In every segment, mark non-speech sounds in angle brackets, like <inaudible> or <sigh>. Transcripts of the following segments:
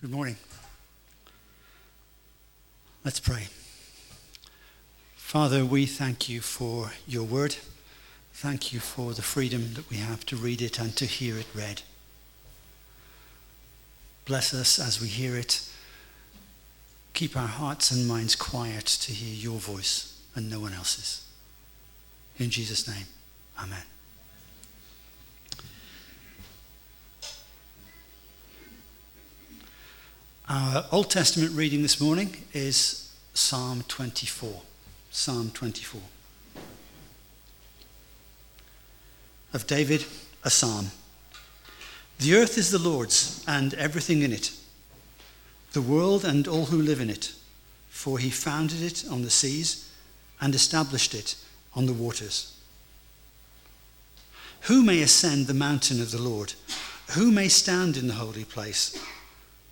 Good morning. Let's pray. Father, we thank you for your word. Thank you for the freedom that we have to read it and to hear it read. Bless us as we hear it. Keep our hearts and minds quiet to hear your voice and no one else's. In Jesus' name, amen. Our Old Testament reading this morning is Psalm 24. Psalm 24. Of David, a psalm. The earth is the Lord's and everything in it, the world and all who live in it, for he founded it on the seas and established it on the waters. Who may ascend the mountain of the Lord? Who may stand in the holy place?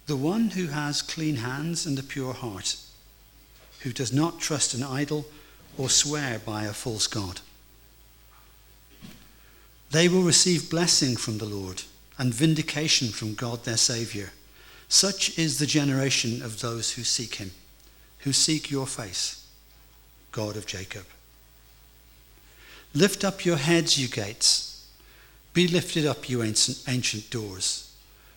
The one who has clean hands and a pure heart, who does not trust an idol or swear by a false God. They will receive blessing from the Lord and vindication from God their Saviour. Such is the generation of those who seek him, who seek your face, God of Jacob. Lift up your heads, you gates. Be lifted up, you ancient, ancient doors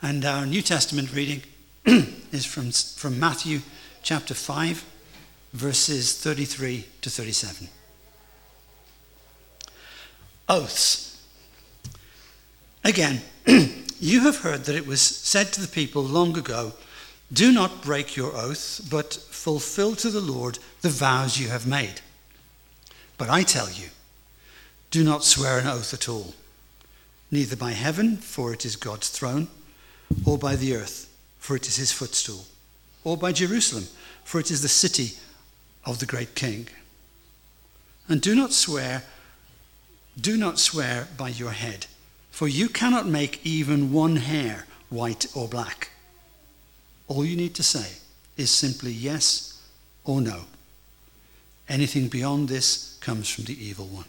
And our New Testament reading <clears throat> is from, from Matthew chapter 5, verses 33 to 37. Oaths. Again, <clears throat> you have heard that it was said to the people long ago do not break your oath, but fulfill to the Lord the vows you have made. But I tell you, do not swear an oath at all, neither by heaven, for it is God's throne or by the earth, for it is his footstool, or by Jerusalem, for it is the city of the great king. And do not swear, do not swear by your head, for you cannot make even one hair white or black. All you need to say is simply yes or no. Anything beyond this comes from the evil one.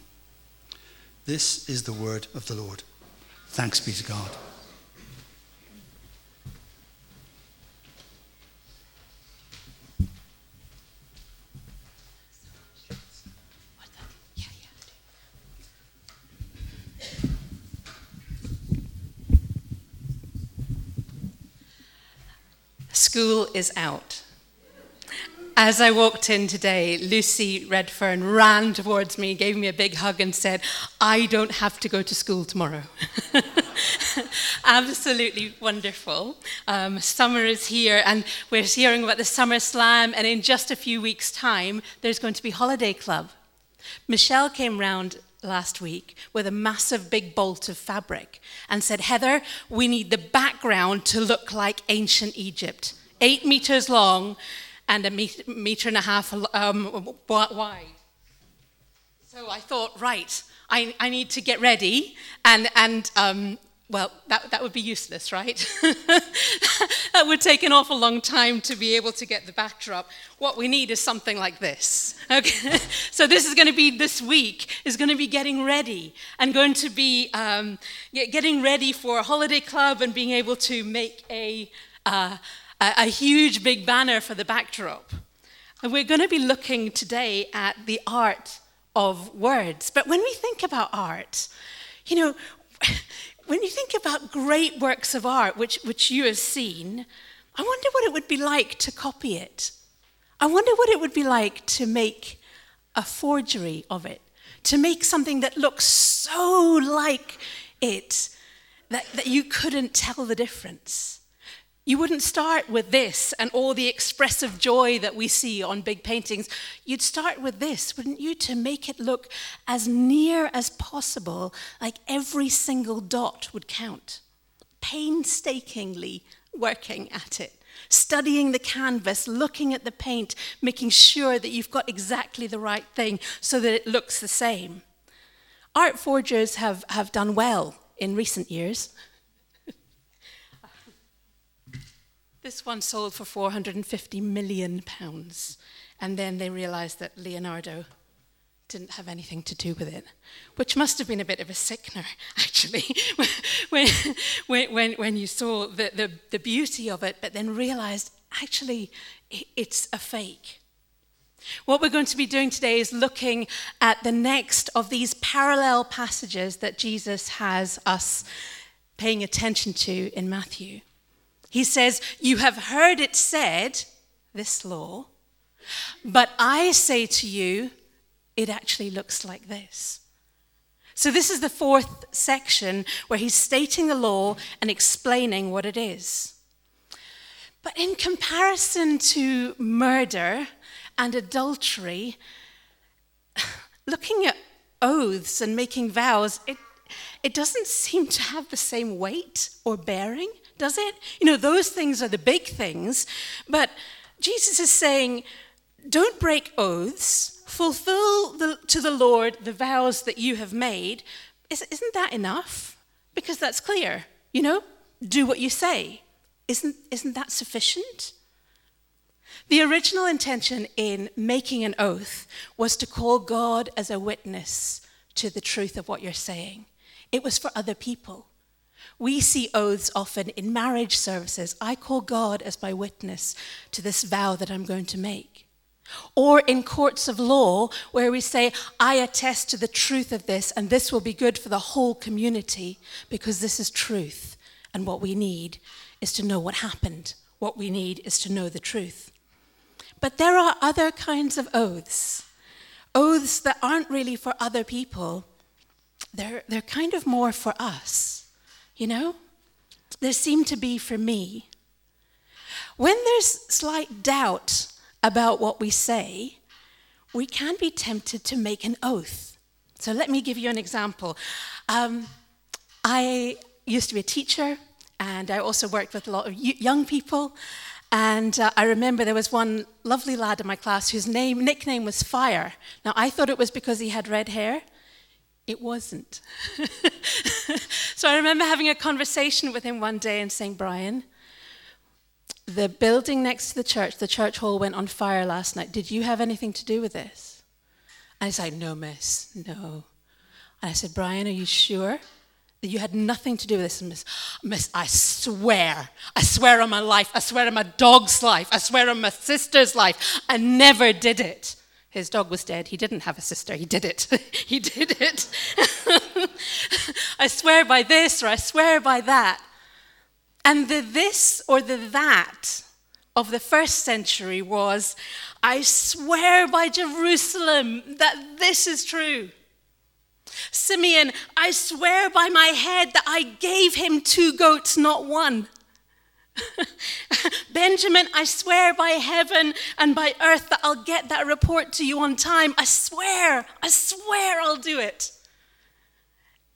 This is the word of the Lord. Thanks be to God. School is out. As I walked in today, Lucy Redfern ran towards me, gave me a big hug, and said, I don't have to go to school tomorrow. <laughs> Absolutely wonderful. Um, summer is here, and we're hearing about the Summer Slam, and in just a few weeks' time, there's going to be Holiday Club. Michelle came round last week with a massive big bolt of fabric and said, Heather, we need the background to look like ancient Egypt, eight meters long and a meter and a half um, wide. So I thought, right, I, I need to get ready and, and um, well, that, that would be useless, right? <laughs> that would take an awful long time to be able to get the backdrop. What we need is something like this. <laughs> Okay? so this is going to be this week, is going to be getting ready and going to be um, getting ready for a holiday club and being able to make a, uh, a, a huge big banner for the backdrop. And we're going to be looking today at the art of words. But when we think about art, you know, <laughs> when you think about great works of art, which, which you have seen, I wonder what it would be like to copy it. I wonder what it would be like to make a forgery of it, to make something that looks so like it that, that you couldn't tell the difference. You wouldn't start with this and all the expressive joy that we see on big paintings. You'd start with this, wouldn't you, to make it look as near as possible, like every single dot would count, painstakingly working at it studying the canvas, looking at the paint, making sure that you've got exactly the right thing so that it looks the same. Art forgers have, have done well in recent years. This one sold for 450 million pounds, and then they realized that Leonardo didn't have anything to do with it, which must have been a bit of a sickener, <laughs> actually, <laughs> when, when, when you saw the, the, the beauty of it, but then realized actually it's a fake. What we're going to be doing today is looking at the next of these parallel passages that Jesus has us paying attention to in Matthew. He says, You have heard it said, this law, but I say to you, it actually looks like this. So, this is the fourth section where he's stating the law and explaining what it is. But in comparison to murder and adultery, looking at oaths and making vows, it, it doesn't seem to have the same weight or bearing, does it? You know, those things are the big things, but Jesus is saying, don't break oaths fulfill the, to the Lord the vows that you have made, isn't that enough? Because that's clear, you know? Do what you say. Isn't, isn't that sufficient? The original intention in making an oath was to call God as a witness to the truth of what you're saying. It was for other people. We see oaths often in marriage services. I call God as my witness to this vow that I'm going to make. Or in courts of law, where we say, I attest to the truth of this, and this will be good for the whole community because this is truth. And what we need is to know what happened. What we need is to know the truth. But there are other kinds of oaths, oaths that aren't really for other people, they're, they're kind of more for us, you know? There seemed to be for me. When there's slight doubt about what we say, we can be tempted to make an oath. So let me give you an example. Um, I used to be a teacher, and I also worked with a lot of young people. And uh, I remember there was one lovely lad in my class whose name, nickname was Fire. Now, I thought it was because he had red hair. It wasn't. <laughs> so I remember having a conversation with him one day and saying, Brian, the building next to the church, the church hall, went on fire last night. Did you have anything to do with this? And I like, No, miss, no. And I said, Brian, are you sure that you had nothing to do with this? And Miss, miss, I swear, I swear on my life, I swear on my dog's life, I swear on my sister's life, I never did it. His dog was dead. He didn't have a sister. He did it. <laughs> he did it. <laughs> I swear by this or I swear by that. And the this or the that of the first century was I swear by Jerusalem that this is true. Simeon, I swear by my head that I gave him two goats, not one. <laughs> Benjamin, I swear by heaven and by earth that I'll get that report to you on time. I swear, I swear I'll do it.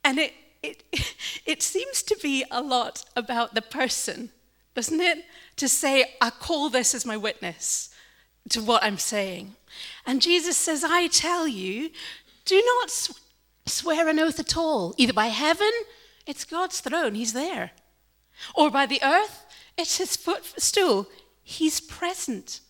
And it it, <laughs> it seems to be a lot about the person, doesn't it? To say, I call this as my witness to what I'm saying. And Jesus says, I tell you, do not swear an oath at all, either by heaven, it's God's throne, He's there, or by the earth, it's His footstool, He's present.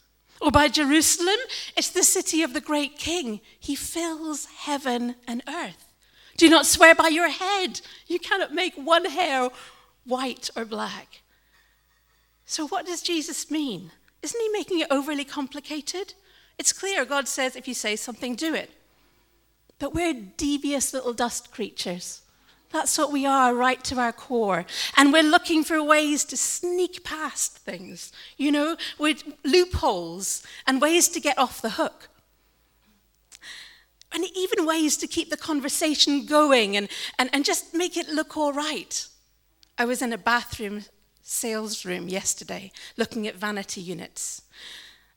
Or by Jerusalem, it's the city of the great king. He fills heaven and earth. Do not swear by your head. You cannot make one hair white or black. So, what does Jesus mean? Isn't he making it overly complicated? It's clear God says if you say something, do it. But we're devious little dust creatures. That's what we are, right to our core. And we're looking for ways to sneak past things, you know, with loopholes and ways to get off the hook and even ways to keep the conversation going and, and, and just make it look all right. I was in a bathroom sales room yesterday looking at vanity units.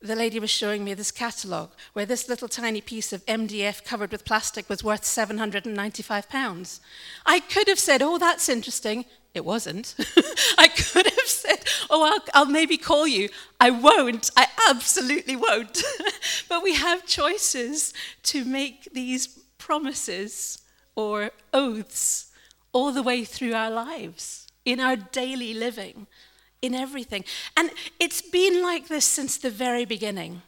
The lady was showing me this catalogue where this little tiny piece of MDF covered with plastic was worth £795. I could have said, Oh, that's interesting. It wasn't. <laughs> I could have said, Oh, I'll, I'll, maybe call you. I won't. I absolutely won't. <laughs> but we have choices to make these promises or oaths all the way through our lives, in our daily living, in everything. And it's been like this since the very beginning.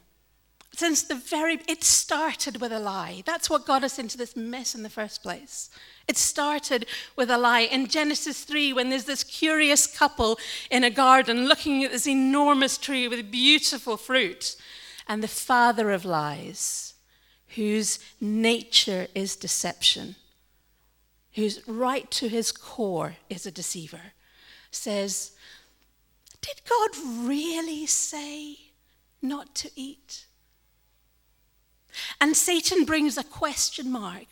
Since the very, it started with a lie. That's what got us into this mess in the first place. It started with a lie. In Genesis 3, when there's this curious couple in a garden looking at this enormous tree with beautiful fruit, and the father of lies, whose nature is deception, whose right to his core is a deceiver, says, Did God really say not to eat? And Satan brings a question mark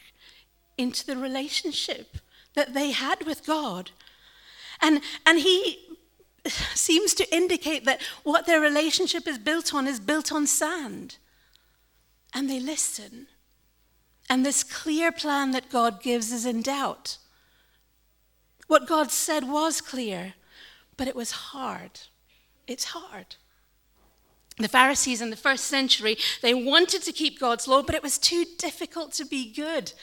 into the relationship that they had with God. And, and he <laughs> seems to indicate that what their relationship is built on is built on sand. And they listen. And this clear plan that God gives is in doubt. What God said was clear, but it was hard. It's hard. The Pharisees in the first century, they wanted to keep God's law, but it was too difficult to be good.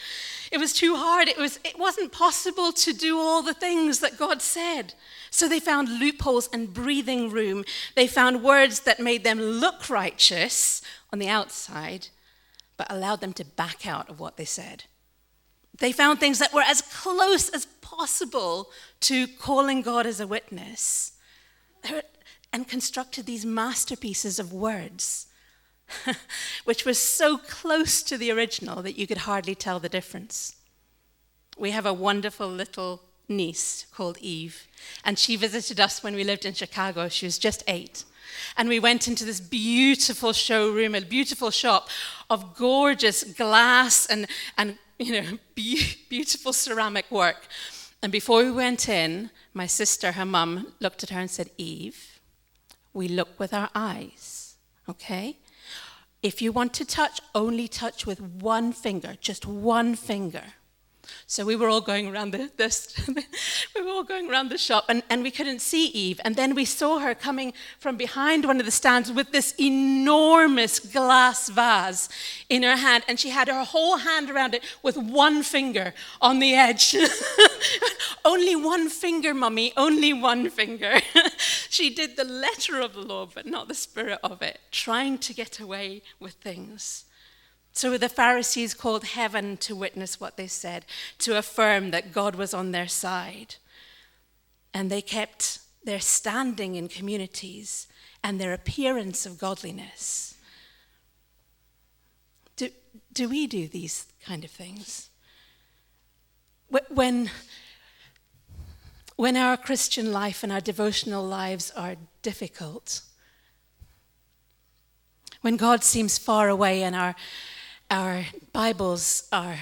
It was too hard. It, was, it wasn't possible to do all the things that God said. So they found loopholes and breathing room. They found words that made them look righteous on the outside, but allowed them to back out of what they said. They found things that were as close as possible to calling God as a witness and constructed these masterpieces of words, <laughs> which were so close to the original that you could hardly tell the difference. We have a wonderful little niece called Eve, and she visited us when we lived in Chicago. She was just eight. And we went into this beautiful showroom, a beautiful shop of gorgeous glass and, and you know, be- beautiful ceramic work. And before we went in, my sister, her mum, looked at her and said, Eve, we look with our eyes, okay? If you want to touch, only touch with one finger, just one finger. So we were all going around the, this, <laughs> we were all going around the shop and, and we couldn't see Eve. And then we saw her coming from behind one of the stands with this enormous glass vase in her hand. And she had her whole hand around it with one finger on the edge. <laughs> only one finger, mummy, only one finger. <laughs> she did the letter of the law, but not the spirit of it, trying to get away with things. So the Pharisees called heaven to witness what they said, to affirm that God was on their side. And they kept their standing in communities and their appearance of godliness. Do, do we do these kind of things? When, when our Christian life and our devotional lives are difficult, when God seems far away and our our Bibles are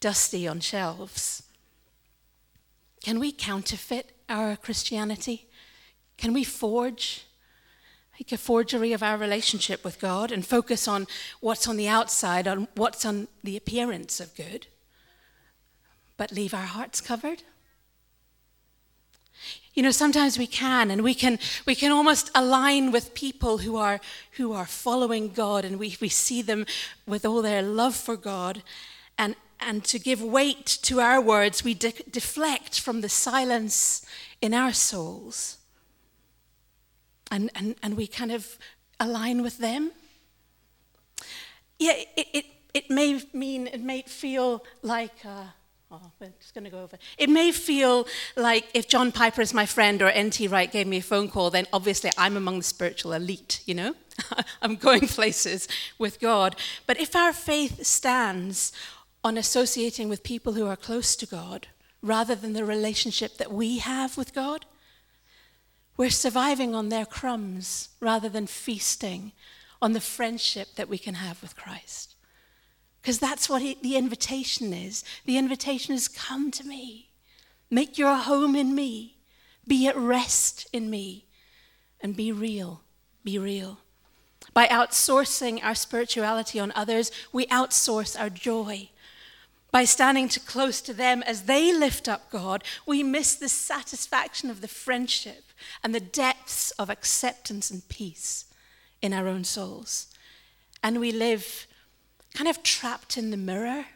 dusty on shelves. Can we counterfeit our Christianity? Can we forge, a forgery of our relationship with God and focus on what's on the outside, on what's on the appearance of good, but leave our hearts covered? You know, sometimes we can, and we can, we can almost align with people who are, who are following God, and we, we see them with all their love for God. And, and to give weight to our words, we de- deflect from the silence in our souls. And, and, and we kind of align with them. Yeah, it, it, it may mean, it may feel like. Uh, Oh, we're just going to go over. It may feel like if John Piper is my friend or N.T. Wright gave me a phone call, then obviously I'm among the spiritual elite, you know? <laughs> I'm going places with God. But if our faith stands on associating with people who are close to God rather than the relationship that we have with God, we're surviving on their crumbs rather than feasting on the friendship that we can have with Christ. Because that's what the invitation is. The invitation is come to me, make your home in me, be at rest in me, and be real. Be real. By outsourcing our spirituality on others, we outsource our joy. By standing too close to them as they lift up God, we miss the satisfaction of the friendship and the depths of acceptance and peace in our own souls. And we live kind of trapped in the mirror,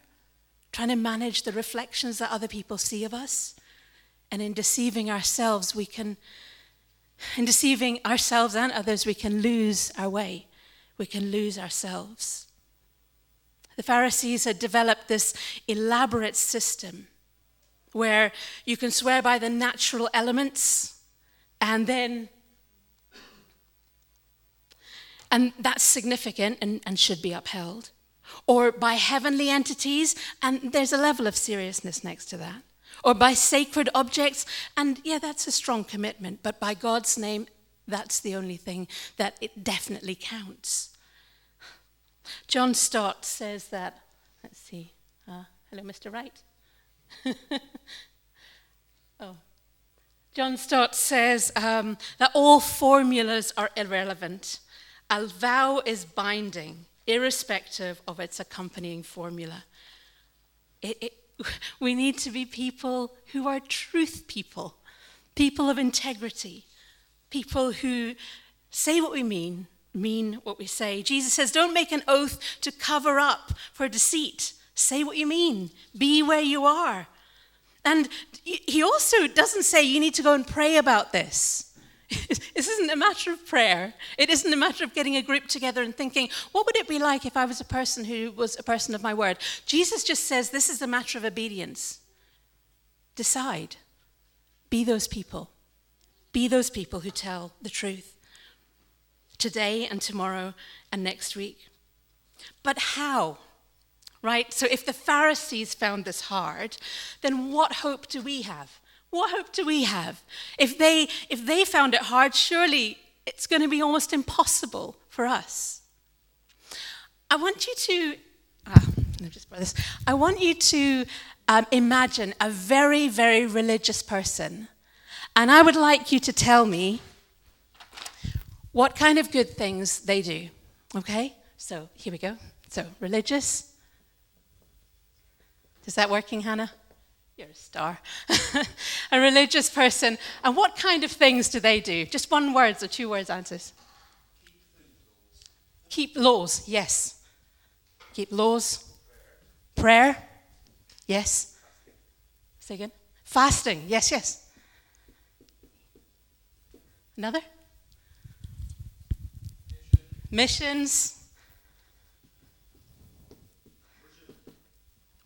trying to manage the reflections that other people see of us. And in deceiving ourselves, we can, in deceiving ourselves and others, we can lose our way. We can lose ourselves. The Pharisees had developed this elaborate system where you can swear by the natural elements and then and that's significant and, and should be upheld or by heavenly entities and there's a level of seriousness next to that. Or by sacred objects and yeah that's a strong commitment but by god's name that's the only thing that it definitely counts. John stott says that let's see uh, hello mr wright. <laughs> Oh. John Stott says um, that all formulas are irrelevant. A vow is binding, irrespective of its accompanying formula. It, it, <laughs> we need to be people who are truth people, people of integrity, people who say what we mean, mean what we say. Jesus says, Don't make an oath to cover up for deceit. Say what you mean, be where you are. And he also doesn't say you need to go and pray about this. <laughs> this isn't a matter of prayer. It isn't a matter of getting a group together and thinking, what would it be like if I was a person who was a person of my word? Jesus just says this is a matter of obedience. Decide. Be those people. Be those people who tell the truth today and tomorrow and next week. But how? right? So if the Pharisees found this hard, then what hope do we have? What hope do we have? If they, if they found it hard, surely it's going to be almost impossible for us. I want you to, ah, just this. I want you to um, imagine a very, very religious person. And I would like you to tell me what kind of good things they do. Okay? So here we go. So, religious, is that working, Hannah? You're a star. <laughs> a religious person. And what kind of things do they do? Just one words or two words answers. Keep laws, yes. Keep laws. Prayer, yes. Say again. Fasting, yes, yes. Another? Missions.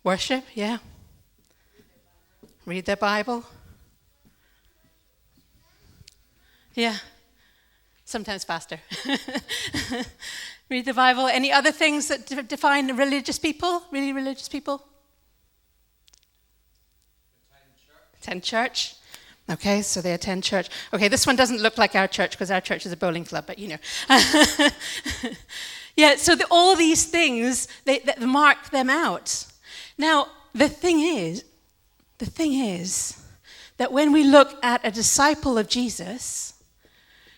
Worship, yeah. Read their Bible. Yeah. Sometimes faster. <laughs> Read the Bible. Any other things that define religious people? Really religious people? Attend church. Okay, so they attend church. Okay, this one doesn't look like our church because our church is a bowling club, but you know. <laughs> yeah, so the, all these things, they, they mark them out. Now, the thing is, the thing is that when we look at a disciple of Jesus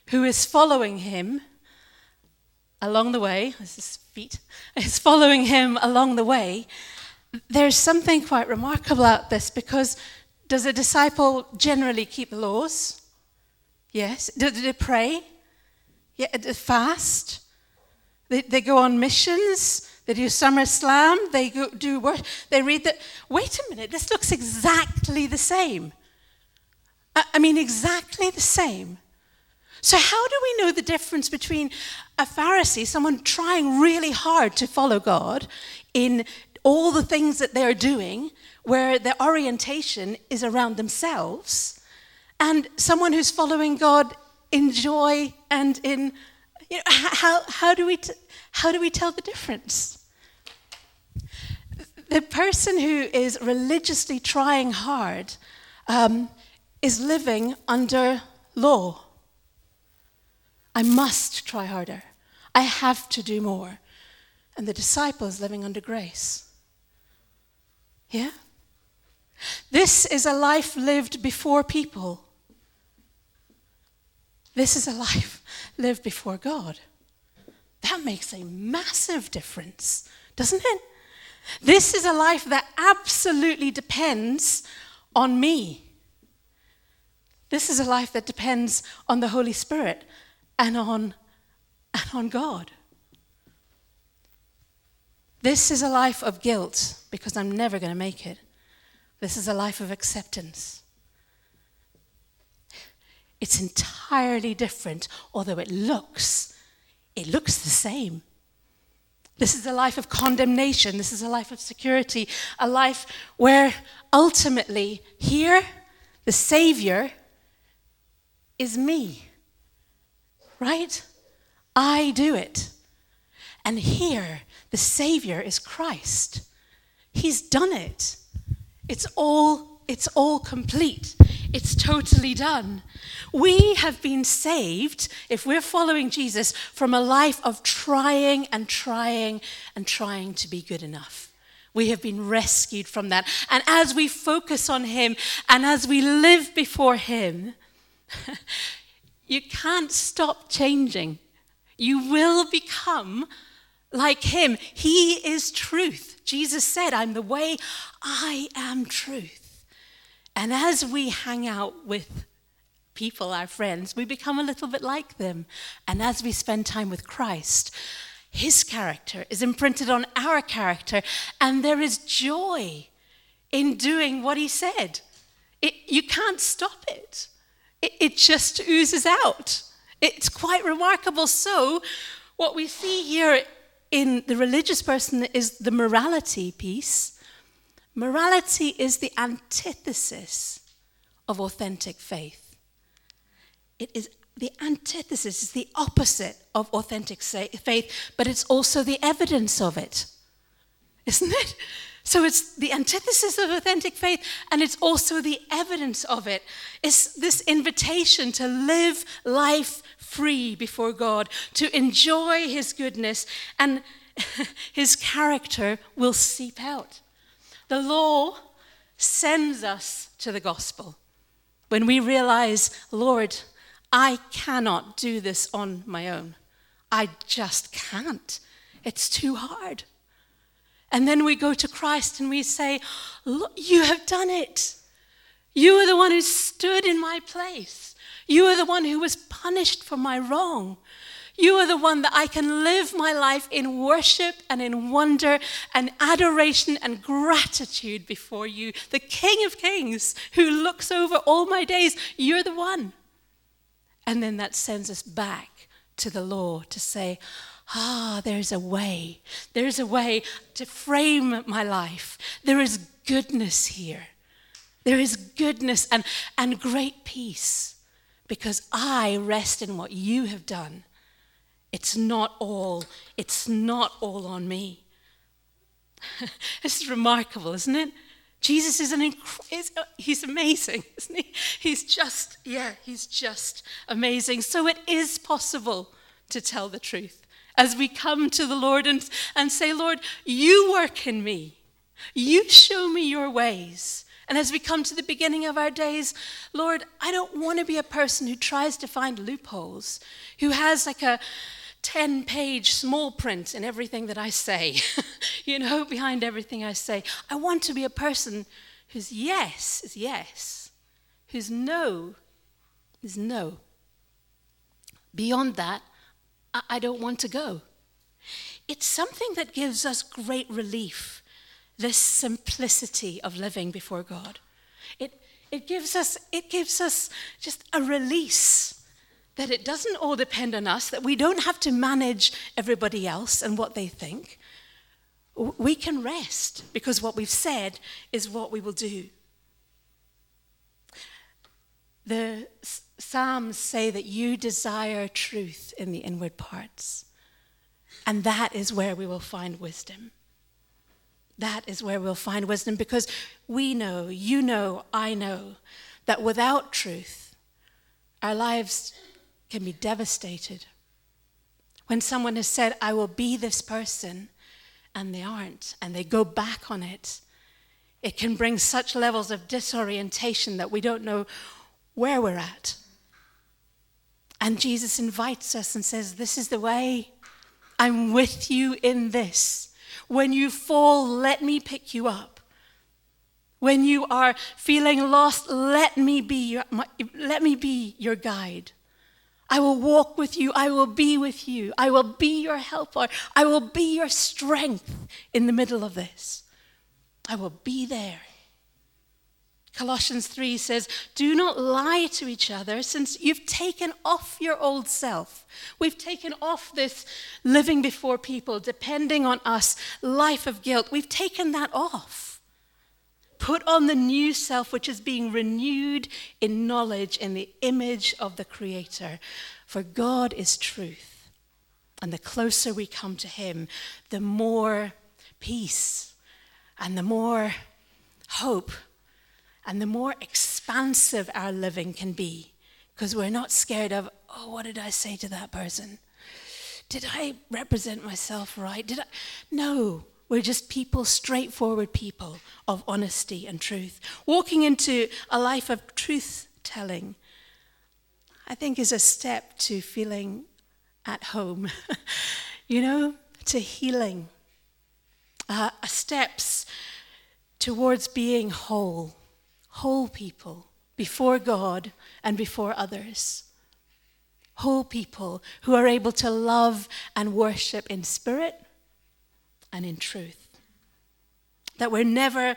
who is following him along the way, this is feet, <laughs> is following him along the way, there's something quite remarkable about this because does a disciple generally keep the laws? Yes. Do they pray? Yeah, fast? They, they go on missions? They do Summer Slam. They go, do work. They read that. Wait a minute, this looks exactly the same. I, I mean, exactly the same. So, how do we know the difference between a Pharisee, someone trying really hard to follow God in all the things that they're doing, where their orientation is around themselves, and someone who's following God in joy and in you know, how, how, do we t- how do we tell the difference? The person who is religiously trying hard um, is living under law. I must try harder. I have to do more. And the disciple is living under grace. Yeah? This is a life lived before people. This is a life lived before God. That makes a massive difference, doesn't it? This is a life that absolutely depends on me. This is a life that depends on the Holy Spirit and on, and on God. This is a life of guilt because I'm never going to make it. This is a life of acceptance. It's entirely different, although it looks, it looks the same. This is a life of condemnation. This is a life of security, a life where ultimately, here, the Savior is me. Right? I do it. And here, the Savior is Christ. He's done it. It's all, it's all complete. It's totally done. We have been saved, if we're following Jesus, from a life of trying and trying and trying to be good enough. We have been rescued from that. And as we focus on Him and as we live before Him, <laughs> you can't stop changing. You will become like Him. He is truth. Jesus said, I'm the way, I am truth. And as we hang out with people, our friends, we become a little bit like them. And as we spend time with Christ, his character is imprinted on our character, and there is joy in doing what he said. It, you can't stop it. it, it just oozes out. It's quite remarkable. So, what we see here in the religious person is the morality piece. Morality is the antithesis of authentic faith. It is the antithesis, it's the opposite of authentic faith, but it's also the evidence of it. Isn't it? So it's the antithesis of authentic faith, and it's also the evidence of it. It's this invitation to live life free before God, to enjoy His goodness, and <laughs> His character will seep out. The law sends us to the gospel. When we realize, Lord, I cannot do this on my own. I just can't. It's too hard. And then we go to Christ and we say, Look, you have done it. You are the one who stood in my place. You are the one who was punished for my wrong. You are the one that I can live my life in worship and in wonder and adoration and gratitude before you, the King of Kings who looks over all my days. You're the one. And then that sends us back to the law to say, ah, there's a way. There's a way to frame my life. There is goodness here. There is goodness and, and great peace because I rest in what you have done. It's not all, it's not all on me. <laughs> this is remarkable, isn't it? Jesus is an inc- uh, he's amazing, <laughs> isn't he? He's just, yeah, he's just amazing. So it is possible to tell the truth. As we come to the Lord and, and say, Lord, you work in me. You show me your ways. And as we come to the beginning of our days, Lord, I don't want to be a person who tries to find loopholes, who has like a, 10 page small print in everything that I say, <laughs> you know, behind everything I say. I want to be a person whose yes is yes, whose no is no. Beyond that, I, I don't want to go. It's something that gives us great relief, this simplicity of living before God. It, it, gives us, it gives us just a release that it doesn't all depend on us, that we don't have to manage everybody else and what they think. We can rest because what we've said is what we will do. The Psalms say that you desire truth in the inward parts, and that is where we will find wisdom. That is where we'll find wisdom because we know, you know, I know, that without truth, our lives can be devastated. When someone has said, I will be this person, and they aren't, and they go back on it, it can bring such levels of disorientation that we don't know where we're at. And Jesus invites us and says, This is the way. I'm with you in this. When you fall, let me pick you up. When you are feeling lost, let me be your, my, let me be your guide. I will walk with you. I will be with you. I will be your helper. I will be your strength in the middle of this. I will be there. Colossians 3 says, Do not lie to each other since you've taken off your old self. We've taken off this living before people, depending on us, life of guilt. We've taken that off. Put on the new self, which is being renewed in knowledge in the image of the Creator. For God is truth. And the closer we come to Him, the more peace and the more hope and the more expansive our living can be. Because we're not scared of, oh, what did I say to that person? Did I represent myself right? Did I? No, we're just people, straightforward people of honesty and truth. Walking into a life of truth telling, I think, is a step to feeling at home, <laughs> you know, to healing, uh, steps towards being whole, whole people before God and before others. Whole people who are able to love and worship in spirit and in truth. That we're never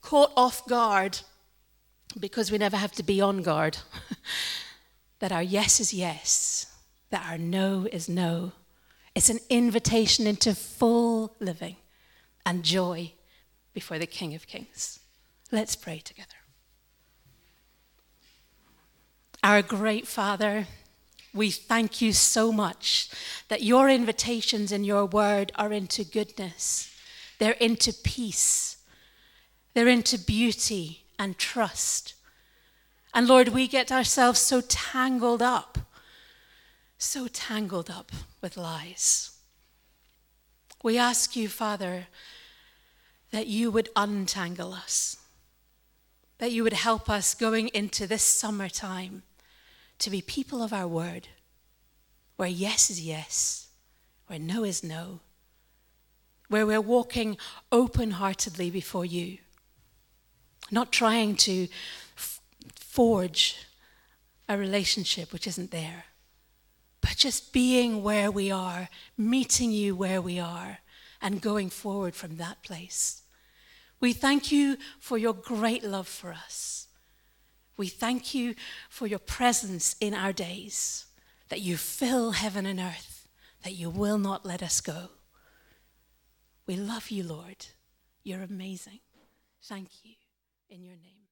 caught off guard because we never have to be on guard. <laughs> that our yes is yes, that our no is no. It's an invitation into full living and joy before the King of Kings. Let's pray together. Our great Father, we thank you so much that your invitations in your word are into goodness, they're into peace, they're into beauty and trust. And Lord, we get ourselves so tangled up, so tangled up with lies. We ask you, Father, that you would untangle us, that you would help us going into this summertime to be people of our word, where yes is yes, where no is no, where we're walking open heartedly before you, not trying to f- forge a relationship which isn't there, but just being where we are, meeting you where we are, and going forward from that place. We thank you for your great love for us. We thank you for your presence in our days, that you fill heaven and earth, that you will not let us go. We love you, Lord. You're amazing. Thank you in your name.